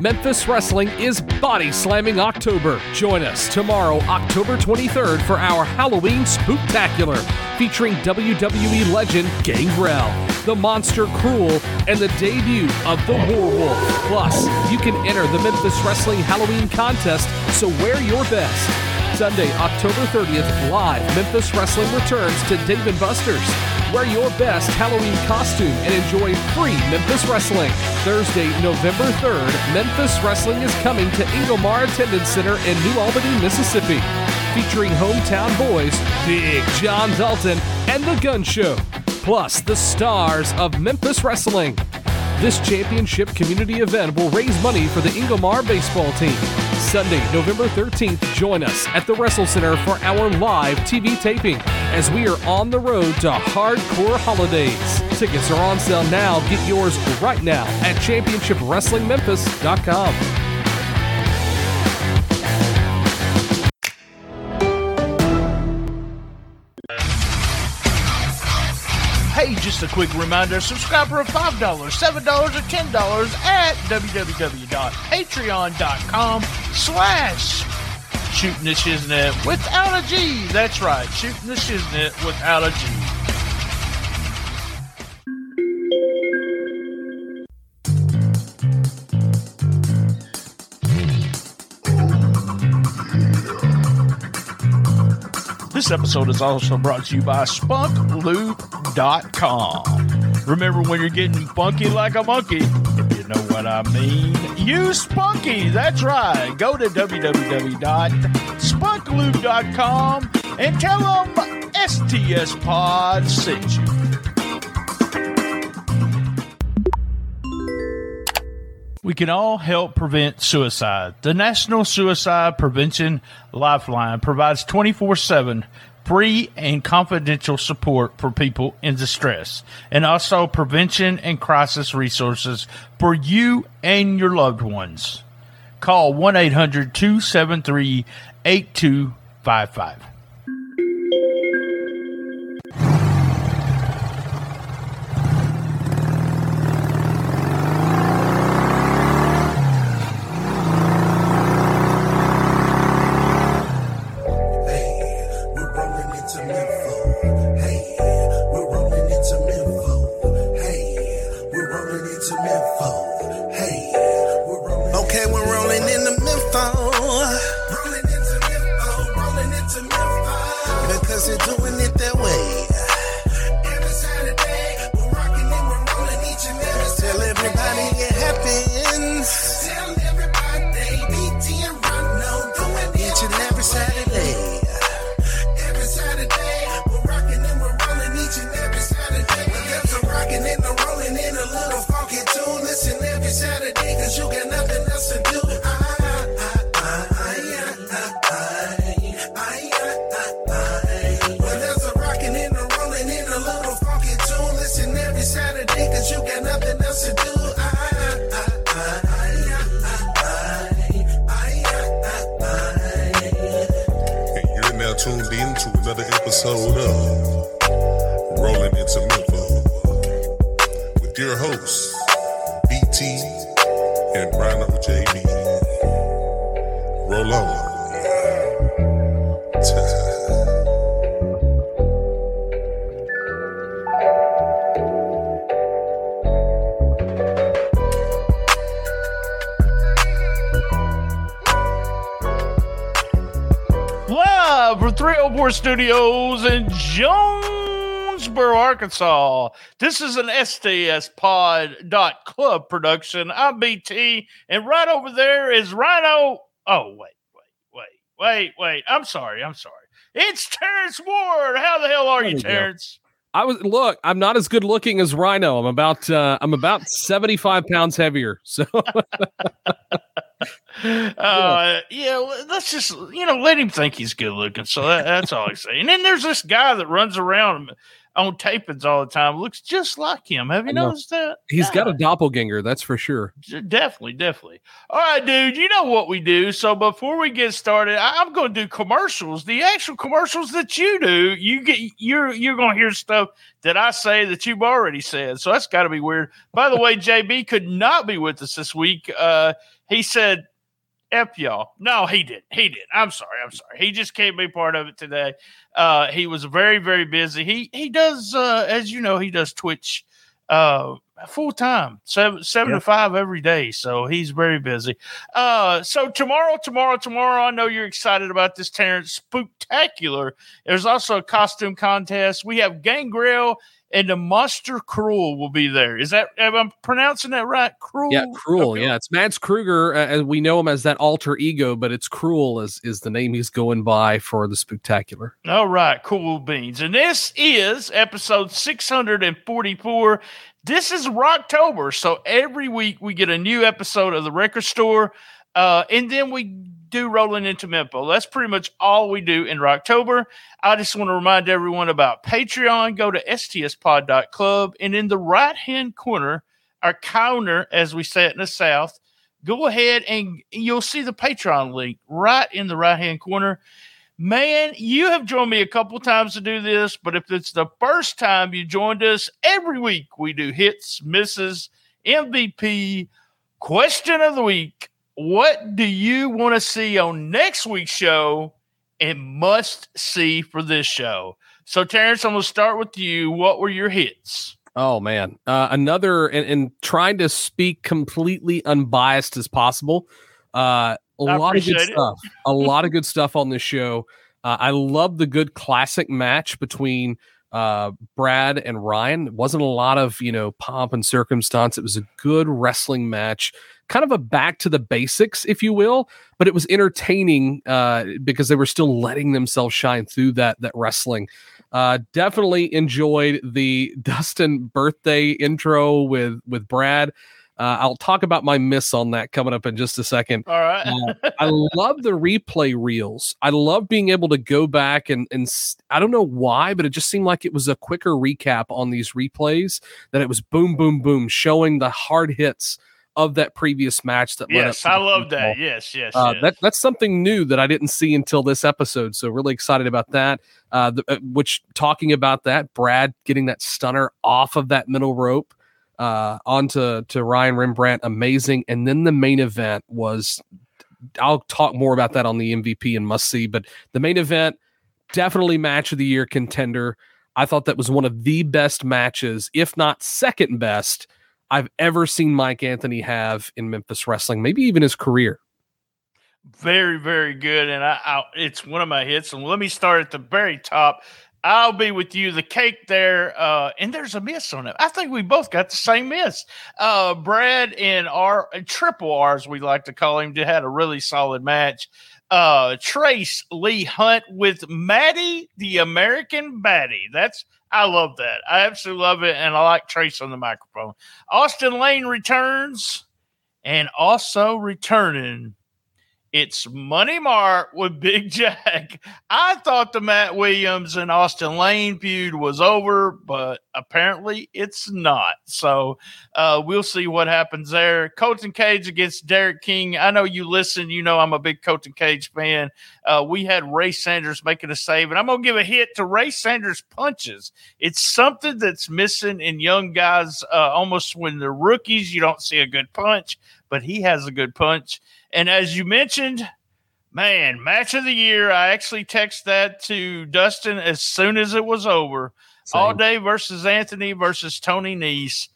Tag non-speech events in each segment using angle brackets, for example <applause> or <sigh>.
Memphis Wrestling is Body Slamming October. Join us tomorrow, October 23rd, for our Halloween Spooktacular, featuring WWE legend Gangrel, the Monster Cruel, and the debut of the Warwolf. Plus, you can enter the Memphis Wrestling Halloween contest, so wear your best. Sunday, October 30th, live Memphis Wrestling returns to Dave and Buster's. Wear your best Halloween costume and enjoy free Memphis Wrestling. Thursday, November 3rd, Memphis Wrestling is coming to Ingomar Attendance Center in New Albany, Mississippi, featuring hometown boys Big John Dalton and The Gun Show, plus the stars of Memphis Wrestling. This championship community event will raise money for the Ingomar baseball team. Sunday, November 13th, join us at the Wrestle Center for our live TV taping as we are on the road to Hardcore Holidays. Tickets are on sale now. Get yours right now at championshipwrestlingmemphis.com. Hey, just a quick reminder subscribe for $5, $7, or $10 at www.patreon.com slash shooting the shiznit without a G. That's right, shooting the shiznit without a G. This episode is also brought to you by SpunkLube.com. Remember when you're getting funky like a monkey, if you know what I mean, use Spunky. That's right. Go to www.spunklube.com and tell them STS Pod sent you. We can all help prevent suicide. The National Suicide Prevention Lifeline provides 24 7 free and confidential support for people in distress and also prevention and crisis resources for you and your loved ones. Call 1 800 273 8255. And Rhino JD. Roll on. Live from 304 Studios in Jonesboro, Arkansas. This is an STS Pod dot club production. I'm BT, and right over there is Rhino. Oh, wait, wait, wait, wait, wait. I'm sorry. I'm sorry. It's Terrence Ward. How the hell are you. Terrence? I was look. I'm not as good looking as Rhino. I'm about uh, I'm about 75 pounds heavier. So <laughs> Uh, yeah, let's just you know let him think he's good looking. So that, that's all I say. And then there's this guy that runs around on tapings all the time looks just like him. Have you noticed that? He's got a doppelganger, that's for sure. Definitely, definitely. All right, dude. You know what we do. So before we get started, I- I'm going to do commercials. The actual commercials that you do, you get you're you're going to hear stuff that I say that you've already said. So that's got to be weird. By the way, JB could not be with us this week. Uh, he said. F y'all. No, he didn't. He did. I'm sorry. I'm sorry. He just can't be part of it today. Uh, he was very, very busy. He he does, uh, as you know, he does Twitch uh, full time, seven seven Yeah. to five every day. So he's very busy. Uh, so tomorrow, tomorrow, tomorrow, I know you're excited about this Terrence Spooktacular. There's also a costume contest. We have Gangrel and the Monster Cruel will be there. Is that am I pronouncing that right? Cruel. Yeah, cruel. Okay. Yeah, it's Mads Kruger. Uh, and we know him as that alter ego, but it's cruel is is the name he's going by for the spectacular. All right, cool beans. And this is episode 644. This is Rocktober. So every week we get a new episode of the record store. Uh, and then we do rolling into Mempo. That's pretty much all we do in Rocktober. I just want to remind everyone about Patreon. Go to stspod.club. And in the right hand corner, our counter, as we say it in the South, go ahead and you'll see the Patreon link right in the right hand corner. Man, you have joined me a couple times to do this, but if it's the first time you joined us, every week we do hits, misses, MVP, question of the week. What do you want to see on next week's show and must see for this show? So, Terrence, I'm going to start with you. What were your hits? Oh man, uh, another and, and trying to speak completely unbiased as possible. Uh, a I lot of good it. stuff. a lot of good stuff on this show. Uh, I love the good classic match between uh, Brad and Ryan. It wasn't a lot of you know pomp and circumstance. It was a good wrestling match, kind of a back to the basics, if you will. But it was entertaining uh, because they were still letting themselves shine through that that wrestling. Uh, definitely enjoyed the <laughs> Dustin birthday intro with with Brad. Uh, I'll talk about my miss on that coming up in just a second. All right. Uh, <laughs> I love the replay reels. I love being able to go back and and I don't know why, but it just seemed like it was a quicker recap on these replays. That it was boom, boom, boom, showing the hard hits of that previous match. That led up yes, I love that. Yes, yes. Uh, yes. that that's something new that I didn't see until this episode. So really excited about that. Uh, the, uh, which talking about that, Brad getting that stunner off of that middle rope uh, onto to Ryan Rembrandt, amazing. And then the main event was. I'll talk more about that on the MVP and must see, but the main event definitely match of the year contender. I thought that was one of the best matches, if not second best, I've ever seen Mike Anthony have in Memphis wrestling, maybe even his career. very very good and I, I it's one of my hits and let me start at the very top i'll be with you the cake there uh and there's a miss on it i think we both got the same miss uh brad and our triple r's we like to call him had a really solid match uh trace lee hunt with maddie the american baddie that's I love that. I absolutely love it. And I like Trace on the microphone. Austin Lane returns and also returning it's Money Mart with Big Jack. I thought the Matt Williams and Austin Lane feud was over, but apparently it's not. So uh, we'll see what happens there. Colton Cage against Derek King. I know you listen. You know I'm a big Colton Cage fan. Uh, we had Ray Sanders making a save, and I'm going to give a hit to Ray Sanders' punches. It's something that's missing in young guys. Uh, almost when they're rookies, you don't see a good punch, but he has a good punch. And as you mentioned, man, match of the year. I actually text that to Dustin as soon as it was over. All day versus Anthony versus Tony Nese.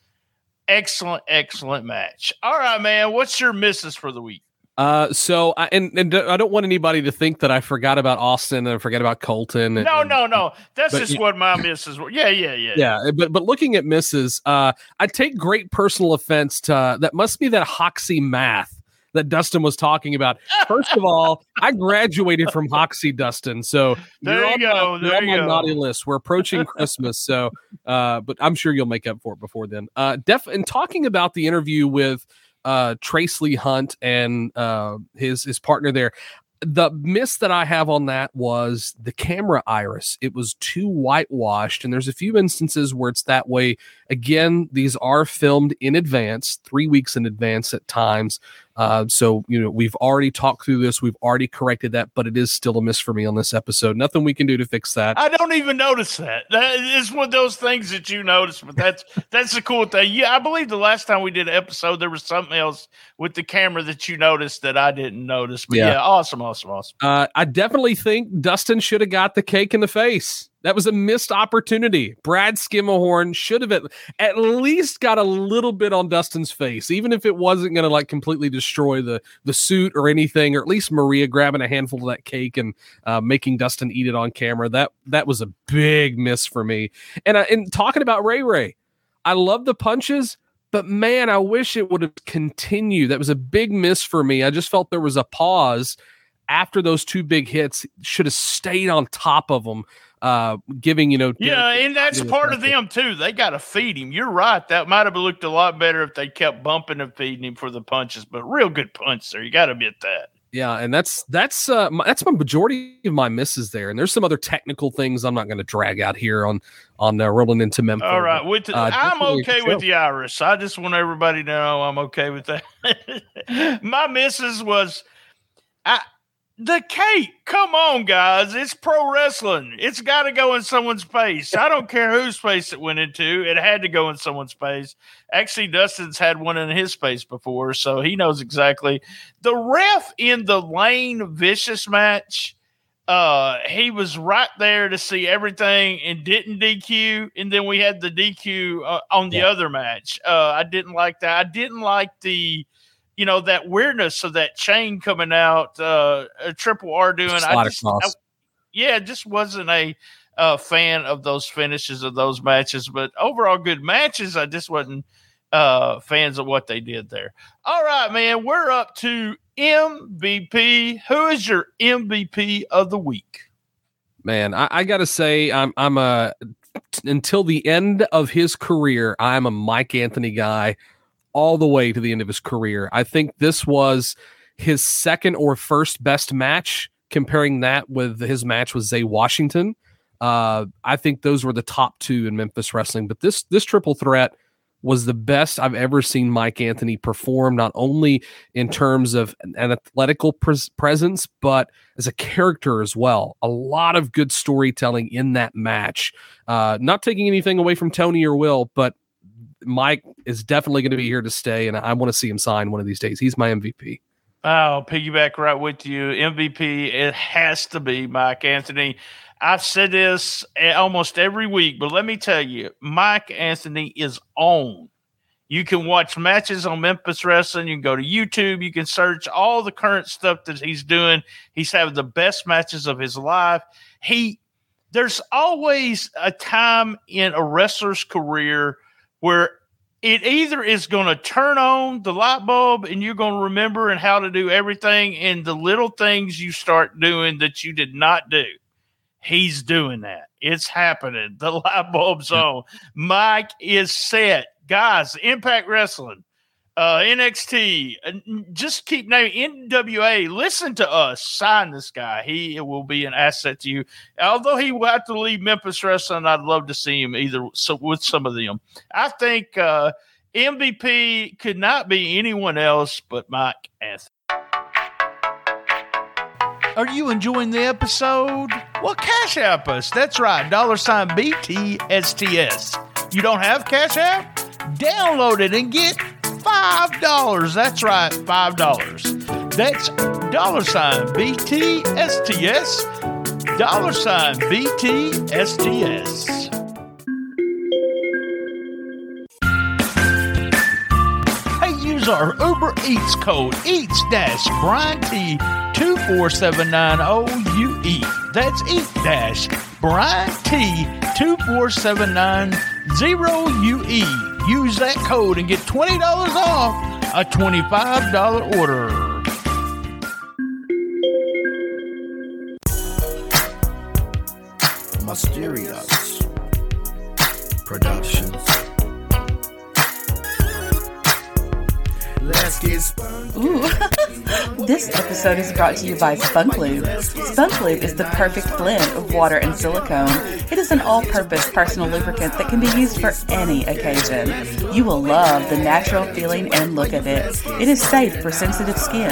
Excellent, excellent match. All right, man. What's your misses for the week? Uh, so I, and and I don't want anybody to think that I forgot about Austin and I forgot about Colton. And, No, and- no, no. That's just you- what my misses were. Yeah, yeah, yeah. Yeah, but but looking at misses, uh, I take great personal offense to that. Must be that Hoxie math that Dustin was talking about. First of all, I graduated from Hoxie, Dustin. So There you go, My, there you go. naughty list. We're approaching Christmas, so uh, but I'm sure you'll make up for it before then. Uh, def and talking about the interview with uh Trace Lee Hunt and uh his his partner there. the miss that I have on that was the camera iris. It was too whitewashed, and there's a few instances where it's that way. Again, these are filmed in advance, three weeks in advance at times. Uh, so you know we've already talked through this, we've already corrected that, but it is still a miss for me on this episode. Nothing we can do to fix that. I don't even notice that. That is one of those things that you notice, but that's <laughs> that's the cool thing. Yeah, I believe the last time we did an episode, there was something else with the camera that you noticed that I didn't notice. But yeah, Yeah. awesome, awesome, awesome. Uh, I definitely think Dustin should have got the cake in the face. That was a missed opportunity. Brad Skimmerhorn should have at, at least got a little bit on Dustin's face, even if it wasn't going to like completely destroy the the suit or anything, or at least Maria grabbing a handful of that cake and uh, making Dustin eat it on camera. That that was a big miss for me. And and talking about Ray Ray, I love the punches. But man, I wish it would have continued. That was a big miss for me. I just felt there was a pause after those two big hits. Should have stayed on top of them, uh, giving you know. Yeah, and that's part of them too. They got to feed him. You're right. That might have looked a lot better if they kept bumping and feeding him for the punches. But real good punch there. You got to admit that. Yeah, and that's that's uh my, that's my majority of my misses there. And there's some other technical things I'm not going to drag out here on on uh, rolling into Memphis. All right, with the, uh, I'm okay with the iris. I just want everybody to know I'm okay with that. <laughs> My misses was, I the cake. Come on, guys! It's pro wrestling. It's got to go in someone's face. I don't care whose face it went into. It had to go in someone's face. Actually, Dustin's had one in his face before, so he knows exactly. The ref in the Lane Vicious match uh he was right there to see everything and didn't DQ and then we had the DQ uh, on the Yeah. other match. Uh I didn't like that. I didn't like the you know that weirdness of that chain coming out uh a triple R doing I just. I- yeah, just wasn't a uh fan of those finishes of those matches, but overall good matches. I just wasn't uh fans of what they did there. All right, man, we're up to MVP. Who is your MVP of the week? Man, I, I gotta say, I'm I'm a until the end of his career, I'm a Mike Anthony guy all the way to the end of his career. I think this was his second or first best match, comparing that with his match with Zay Washington. Uh, I think those were the top two in Memphis wrestling. But this this triple threat was the best I've ever seen Mike Anthony perform, not only in terms of an athletical pres- presence, but as a character as well. A lot of good storytelling in that match. Uh, not taking anything away from Tony or Will, but Mike is definitely going to be here to stay, and I want to see him sign one of these days. He's my MVP. I'll piggyback right with you. MVP, it has to be Mike Anthony. I've said this eh, almost every week, but let me tell you, Mike Anthony is on. You can watch matches on Memphis Wrestling. You can go to YouTube. You can search all the current stuff that he's doing. He's having the best matches of his life. He, there's always a time in a wrestler's career where it either is going to turn on the light bulb and you're going to remember and how to do everything and the little things you start doing that you did not do. He's doing that. It's happening. <laughs> The light bulb's on. Mike is set. Guys, Impact Wrestling, uh, NXT, just keep naming NWA. Listen to us. Sign this guy. He will be an asset to you. Although he will have to leave Memphis Wrestling, I'd love to see him either so, with some of them. I think uh, MVP could not be anyone else but Mike Anthony. Are you enjoying the episode? Well, Cash App us. That's right. Dollar sign BTSTS. You don't have Cash App? Download it and get $5. That's right, $5. That's dollar sign BTSTS, dollar sign BTSTS. Hey, use our Uber Eats code eats dash Brian T 24790UE. That's eat dash Brian T 24790UE. Use that code and get twenty dollars off a twenty five dollar order. Mysterious Productions. Let's get spun. <laughs> This episode is brought to you by Spunk Lube. Spunk Lube is the perfect blend of water and silicone. It is an all purpose personal lubricant that can be used for any occasion. You will love the natural feeling and look of it. It is safe for sensitive skin.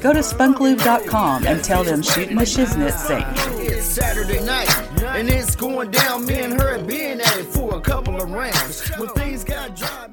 Go to spunklube.com and tell them Shooting the Shiznit sent. It's Saturday night, and it's going down. Me and her being at it for a couple of rounds. When things got dry,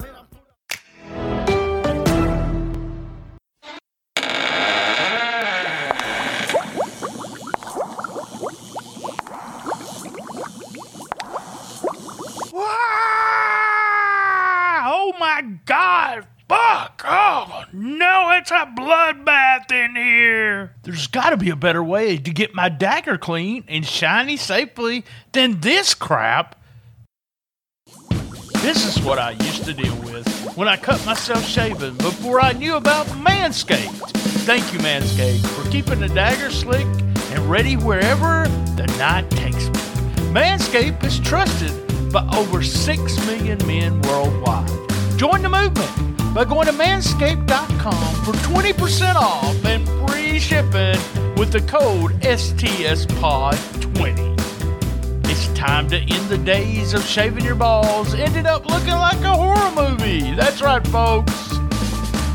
be a better way to get my dagger clean and shiny safely than this crap. This is what I used to deal with when I cut myself shaving before I knew about Manscaped. Thank you, Manscaped, for keeping the dagger slick and ready wherever the night takes me. Manscaped is trusted by over 6 million men worldwide. Join the movement by going to manscaped.com for 20% off and free shipping with the code STSPOD20. It's time to end the days of shaving your balls, ended up looking like a horror movie. That's right, folks.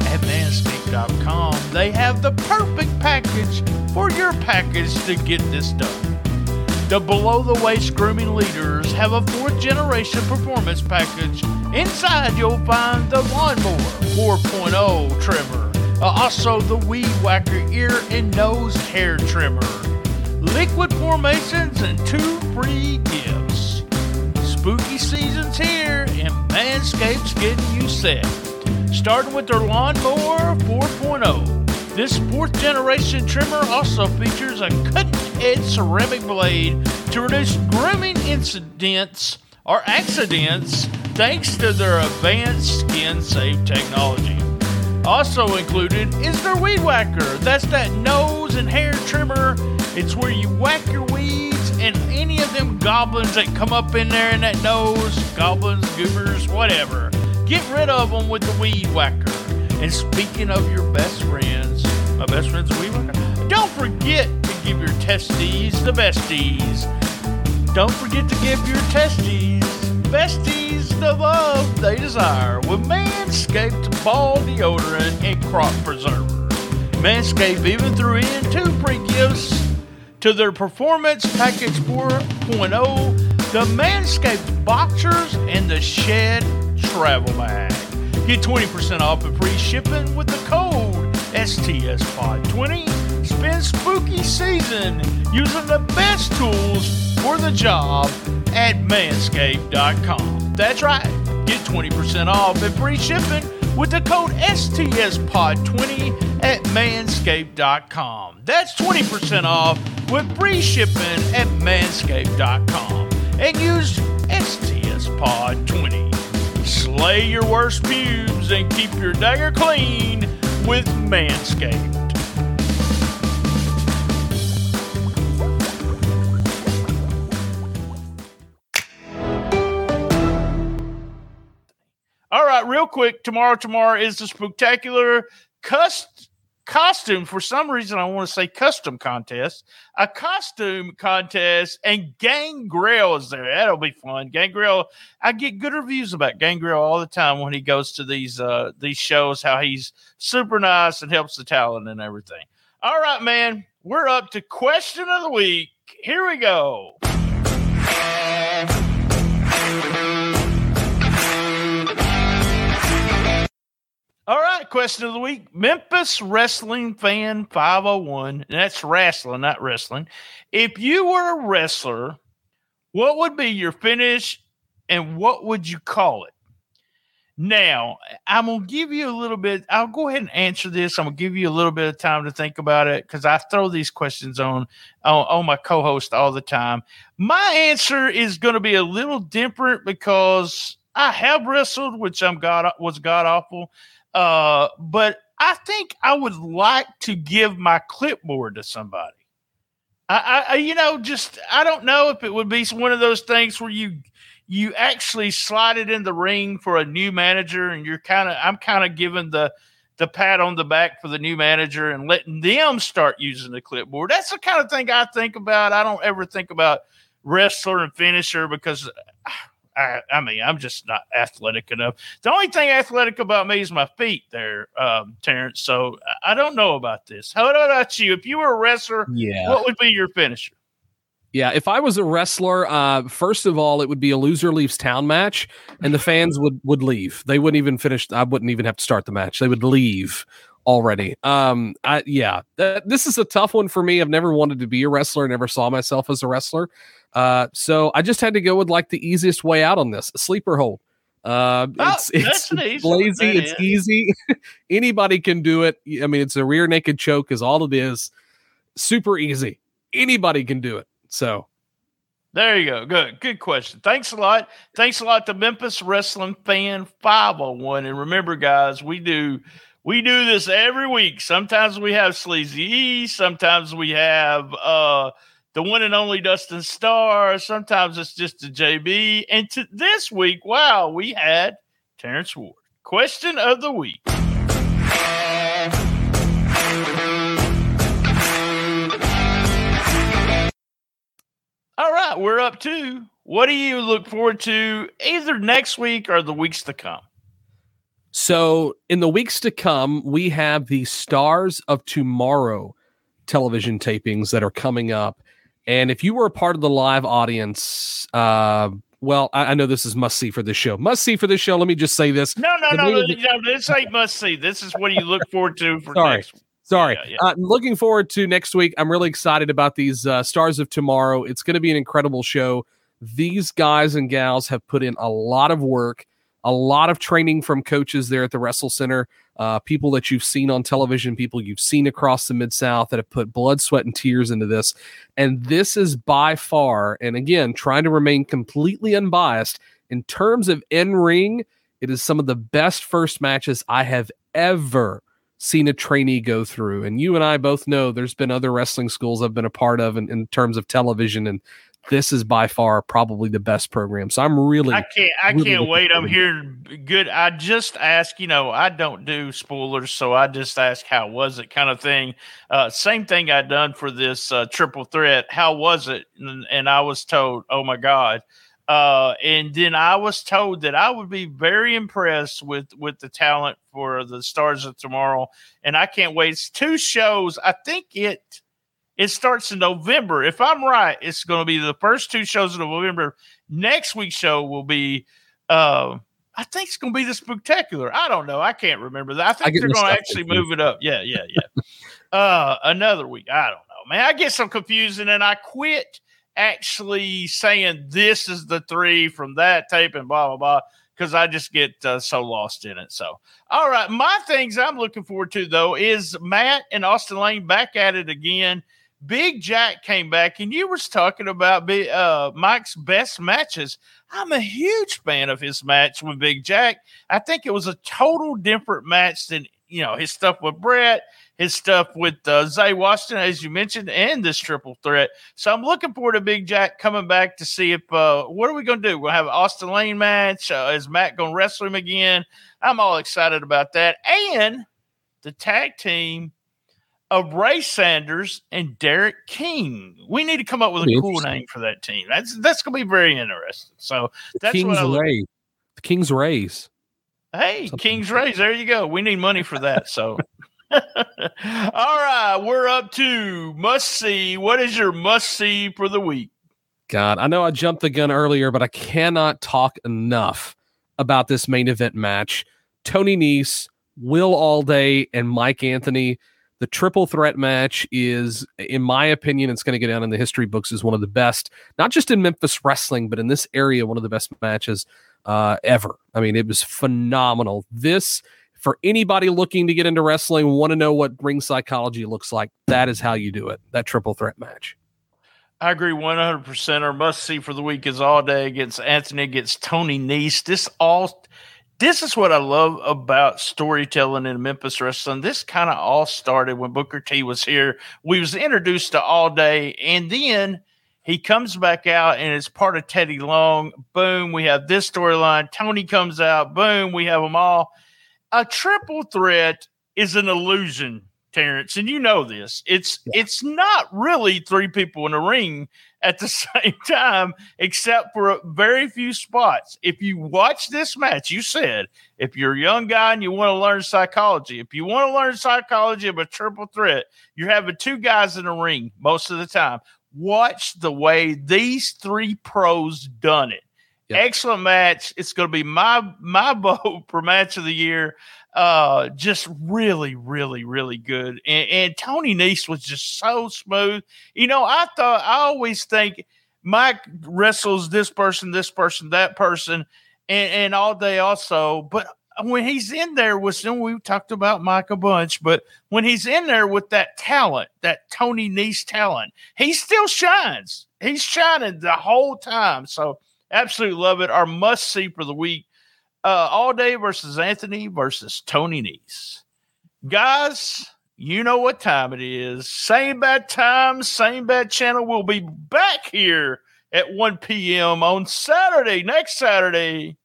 At manscaped.com, they have the perfect package for your package to get this done. The below the waist grooming leaders have a fourth generation performance package. Inside, you'll find the Lawnmower 4.0 trimmer, uh, also the Weed Whacker ear and nose hair trimmer, liquid formations, and two free gifts. Spooky season's here, and Manscaped's getting you set. Starting with their Lawnmower 4.0. This fourth generation trimmer also features a cutting edge ceramic blade to reduce grooming incidents or accidents thanks to their advanced skin safe technology. Also included is their weed whacker. That's that nose and hair trimmer. It's where you whack your weeds and any of them goblins that come up in there in that nose, goblins, goobers, whatever. Get rid of them with the weed whacker. And speaking of your best friends, my best friend's a weed whacker. Don't forget to give your testes the besties. Don't forget to give your testes besties the love they desire with Manscaped ball deodorant and crop preserver. Manscaped even threw in two free gifts to their Performance Package 4.0, the Manscaped Boxers and the Shed Travel Bag. Get 20% off and free shipping with the code STSPOD20. Spend spooky season using the best tools for the job at manscaped.com. That's right. Get 20% off and free shipping with the code STSPOD20 at manscaped.com. That's 20% off with free shipping at manscaped.com. And use STSPOD20. Slay your worst pubes and keep your dagger clean with Manscaped. Real quick. Tomorrow, tomorrow is the spectacular cust- costume. For some reason, I want to say custom contest. A costume contest, and Gangrel is there. That'll be fun. Gangrel, I get good reviews about Gangrel all the time when he goes to these uh these shows. How he's super nice and helps the talent and everything. All right, man. We're up to question of the week. Here we go. All right, question of the week. Memphis Wrestling Fan 501. And that's wrestling, not wrestling. If you were a wrestler, what would be your finish and what would you call it? Now, I'm going to give you a little bit. I'll go ahead and answer this. I'm going to give you a little bit of time to think about it because I throw these questions on, on, on my co host all the time. My answer is going to be a little different because I have wrestled, which I'm god was god awful. Uh, but I think I would like to give my clipboard to somebody. I, I, you know, just I don't know if it would be one of those things where you you actually slide it in the ring for a new manager, and you're kind of I'm kind of giving the the pat on the back for the new manager and letting them start using the clipboard. That's the kind of thing I think about. I don't ever think about wrestler and finisher because I, I mean, I'm just not athletic enough. The only thing athletic about me is my feet there, um, Terrence. So I don't know about this. How about you? If you were a wrestler, Yeah. what would be your finisher? Yeah, if I was a wrestler, uh, first of all, it would be a loser leaves town match, and the fans would would leave. They wouldn't even finish. I wouldn't even have to start the match. They would leave already. Um, I yeah, that, this is a tough one for me. I've never wanted to be a wrestler. Never saw myself as a wrestler. Uh, so I just had to go with like the easiest way out on this: a sleeper hold. Uh, Oh, it's it's that's an easy one. lazy. It's is. easy. <laughs> Anybody can do it. I mean, it's a rear naked choke, is all it is. Super easy. Anybody can do it. So There you go. Good. Good question. Thanks a lot. Thanks a lot to Memphis Wrestling Fan 501. And remember, guys, we do we do this every week. Sometimes we have Sleazy E, sometimes we have uh the one and only Dustin Starr, sometimes it's just a JB. And to this week, wow, we had Terrence Ward. Question of the week. All right, we're up to what do you look forward to either next week or the weeks to come? So, in the weeks to come, we have the Stars of Tomorrow television tapings that are coming up. And if you were a part of the live audience, uh, well, I, I know this is must see for this show. Must see for this show. Let me just say this. No, no, no, no, no, This ain't must see. This is what you look forward to for Sorry. next week. Sorry. Yeah, yeah. Uh, looking forward to next week. I'm really excited about these uh, Stars of Tomorrow. It's going to be an incredible show. These guys and gals have put in a lot of work, a lot of training from coaches there at the Wrestle Center, uh, people that you've seen on television, people you've seen across the Mid South that have put blood, sweat, and tears into this. And this is by far, and again, trying to remain completely unbiased in terms of in ring, it is some of the best first matches I have ever seen a trainee go through. And you and I both know there's been other wrestling schools I've been a part of in, in terms of television, and this is by far probably the best program. So I'm really I can't. I really can't wait. I'm here. Good. I just ask. You know, I don't do spoilers, so I just ask how was it, kind of thing. Uh, same thing I done for this uh, triple threat. How was it? And, and I was told, oh my god. Uh, and then I was told that I would be very impressed with with the talent for the Stars of Tomorrow, and I can't wait. It's two shows. I think it it starts in November. If I'm right, it's going to be the first two shows of November. Next week's show will be, uh, I think it's going to be the spectacular. I don't know. I can't remember that. I I think get they're going to actually move it up. Yeah, yeah, yeah. <laughs> uh, another week. I don't know, man. I get so confused, and then I quit actually saying this is the three from that tape and blah blah blah because I just get uh, so lost in it. So, all right, my things I'm looking forward to though is Matt and Austin Lane back at it again. Big Jack came back, and you was talking about uh, Mike's best matches. I'm a huge fan of his match with Big Jack. I think it was a total different match than you know his stuff with Brett, his stuff with uh, Zay Washington, as you mentioned, and this triple threat. So I'm looking forward to Big Jack coming back to see if uh, what are we going to do? We'll have an Austin Lane match. Uh, is Matt going to wrestle him again? I'm all excited about that, and the tag team of Ray Sanders and Derek King. We need to come up with a cool name for that team. That's that's going to be very interesting. So the that's King's what Ray. The King's Rays. Hey, Something King's Rays, there you go. We need money for that. So, <laughs> all right, we're up to must see. What is your must see for the week? God, I know I jumped the gun earlier, but I cannot talk enough about this main event match. Tony Nese, Will Allday, and Mike Anthony. The triple threat match is, in my opinion, it's going to get down in the history books as one of the best, not just in Memphis wrestling, but in this area, one of the best matches uh, ever. I mean, it was phenomenal. This, for anybody looking to get into wrestling, want to know what ring psychology looks like, that is how you do it. That triple threat match. I agree 100%. Our must see for the week is all day against Anthony, against Tony Nese. This all. This is what I love about storytelling in Memphis wrestling. This kind of all started when Booker T was here. We was introduced to All Day, and then he comes back out and it's part of Teddy Long. Boom, we have this storyline. Tony comes out. Boom, we have them all. A triple threat is an illusion, Terrence, and you know this. It's it's not really three people in a ring at the <laughs> same time, except for a very few spots. If you watch this match, you said if you're a young guy and you want to learn psychology, if you want to learn psychology of a triple threat, you're having two guys in a ring most of the time. Watch the way these three pros done it. Yep. Excellent match. It's going to be my my <laughs> vote for match of the year. Uh, just really, really, really good. And, and Tony Nese was just so smooth. You know, I thought I always think Mike wrestles this person, this person, that person, and, and all day also. But when he's in there with and we talked about Mike a bunch, but when he's in there with that talent, that Tony Nese talent, he still shines. He's shining the whole time. So absolutely love it. Our must see for the week. Uh, all day versus Anthony versus Tony Nese. Guys, you know what time it is. Same bad time, same bad channel. We'll be back here at 1 p.m. on Saturday, next Saturday,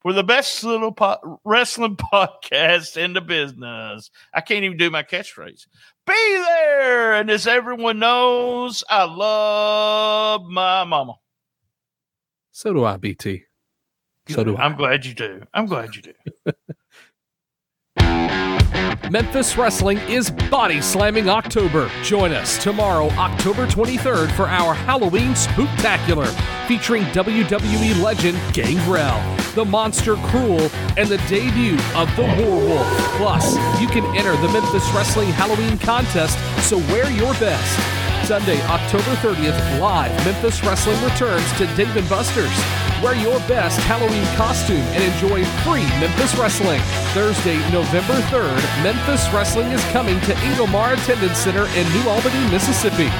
for the best little po- wrestling <laughs> podcast in the business. I can't even do my catchphrase. Be there. And as everyone knows, I love my mama. So do I, BT. So do I. I'm glad you do. I'm glad you do. <laughs> Memphis Wrestling is Body Slamming October. Join us tomorrow, October 23rd, for our Halloween Spooktacular, featuring WWE legend Gangrel, the Monster Cruel, and the debut of the Warwolf. Plus, you can enter the Memphis Wrestling Halloween contest, so wear your best. Sunday, October 30th, live Memphis Wrestling returns to Dave and Buster's. Wear your best Halloween costume and enjoy free Memphis Wrestling. Thursday, November 3rd, Memphis Wrestling is coming to Ingomar Attendance Center in New Albany, Mississippi.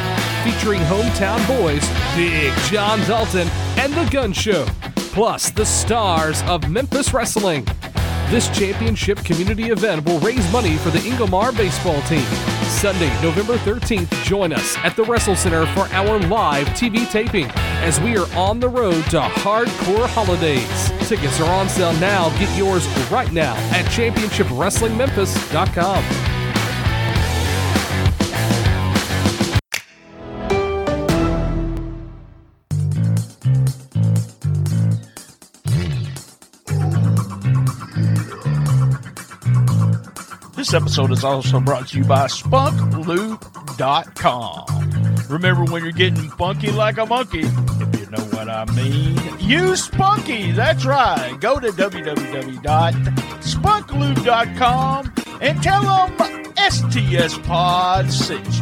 Featuring hometown boys Big John Dalton and The Gun Show, plus the stars of Memphis Wrestling. This championship community event will raise money for the Ingomar baseball team. Sunday, November 13th, join us at the Wrestle Center for our live TV taping as we are on the road to hardcore holidays. Tickets are on sale now. Get yours right now at championshipwrestlingmemphis.com. This episode is also brought to you by SpunkLube.com. Remember when you're getting funky like a monkey, if you know what I mean, use Spunky. That's right. Go to www.spunklube.com and tell them STS Pod sent you.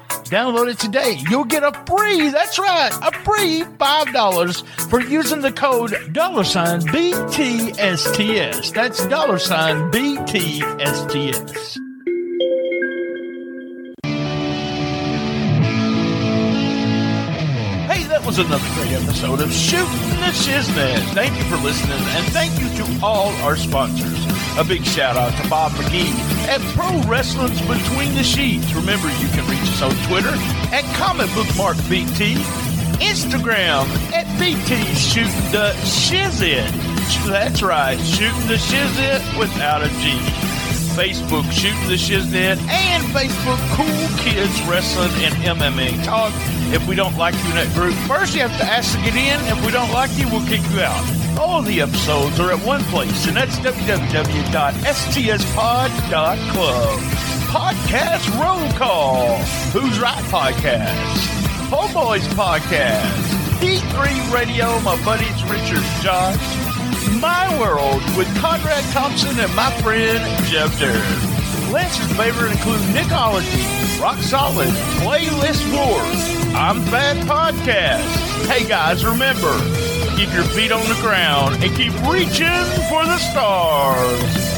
download it today. You'll get a free, that's right, a free $5 for using the code dollar sign BTSTS. That's dollar sign BTSTS. Was another great episode of Shooting the Shiznit. Thank you for listening, and thank you to all our sponsors. A big shout out to Bob McGee at Pro Wrestling's Between the Sheets. Remember, you can reach us on Twitter at Comic Book Mark BT, Instagram at BT Shooting the Shiznit. That's right, Shooting the Shiznit without a G. Facebook Shooting the Shiznit, and Facebook Cool Kids Wrestling and MMA Talk. If we don't like you in that group, first you have to ask to get in. If we don't like you, we'll kick you out. All the episodes are at one place, and that's www.stspod.club. Podcast Roll Call. Who's Right Podcast. Homeboys Podcast. D3 Radio, my buddies Richard Josh. My World with Conrad Thompson and my friend Jeff Durr. Lance's favorite include Nickology, Rock Solid, Playlist Wars, I'm Bad Podcast. Hey guys, remember, keep your feet on the ground and keep reaching for the stars.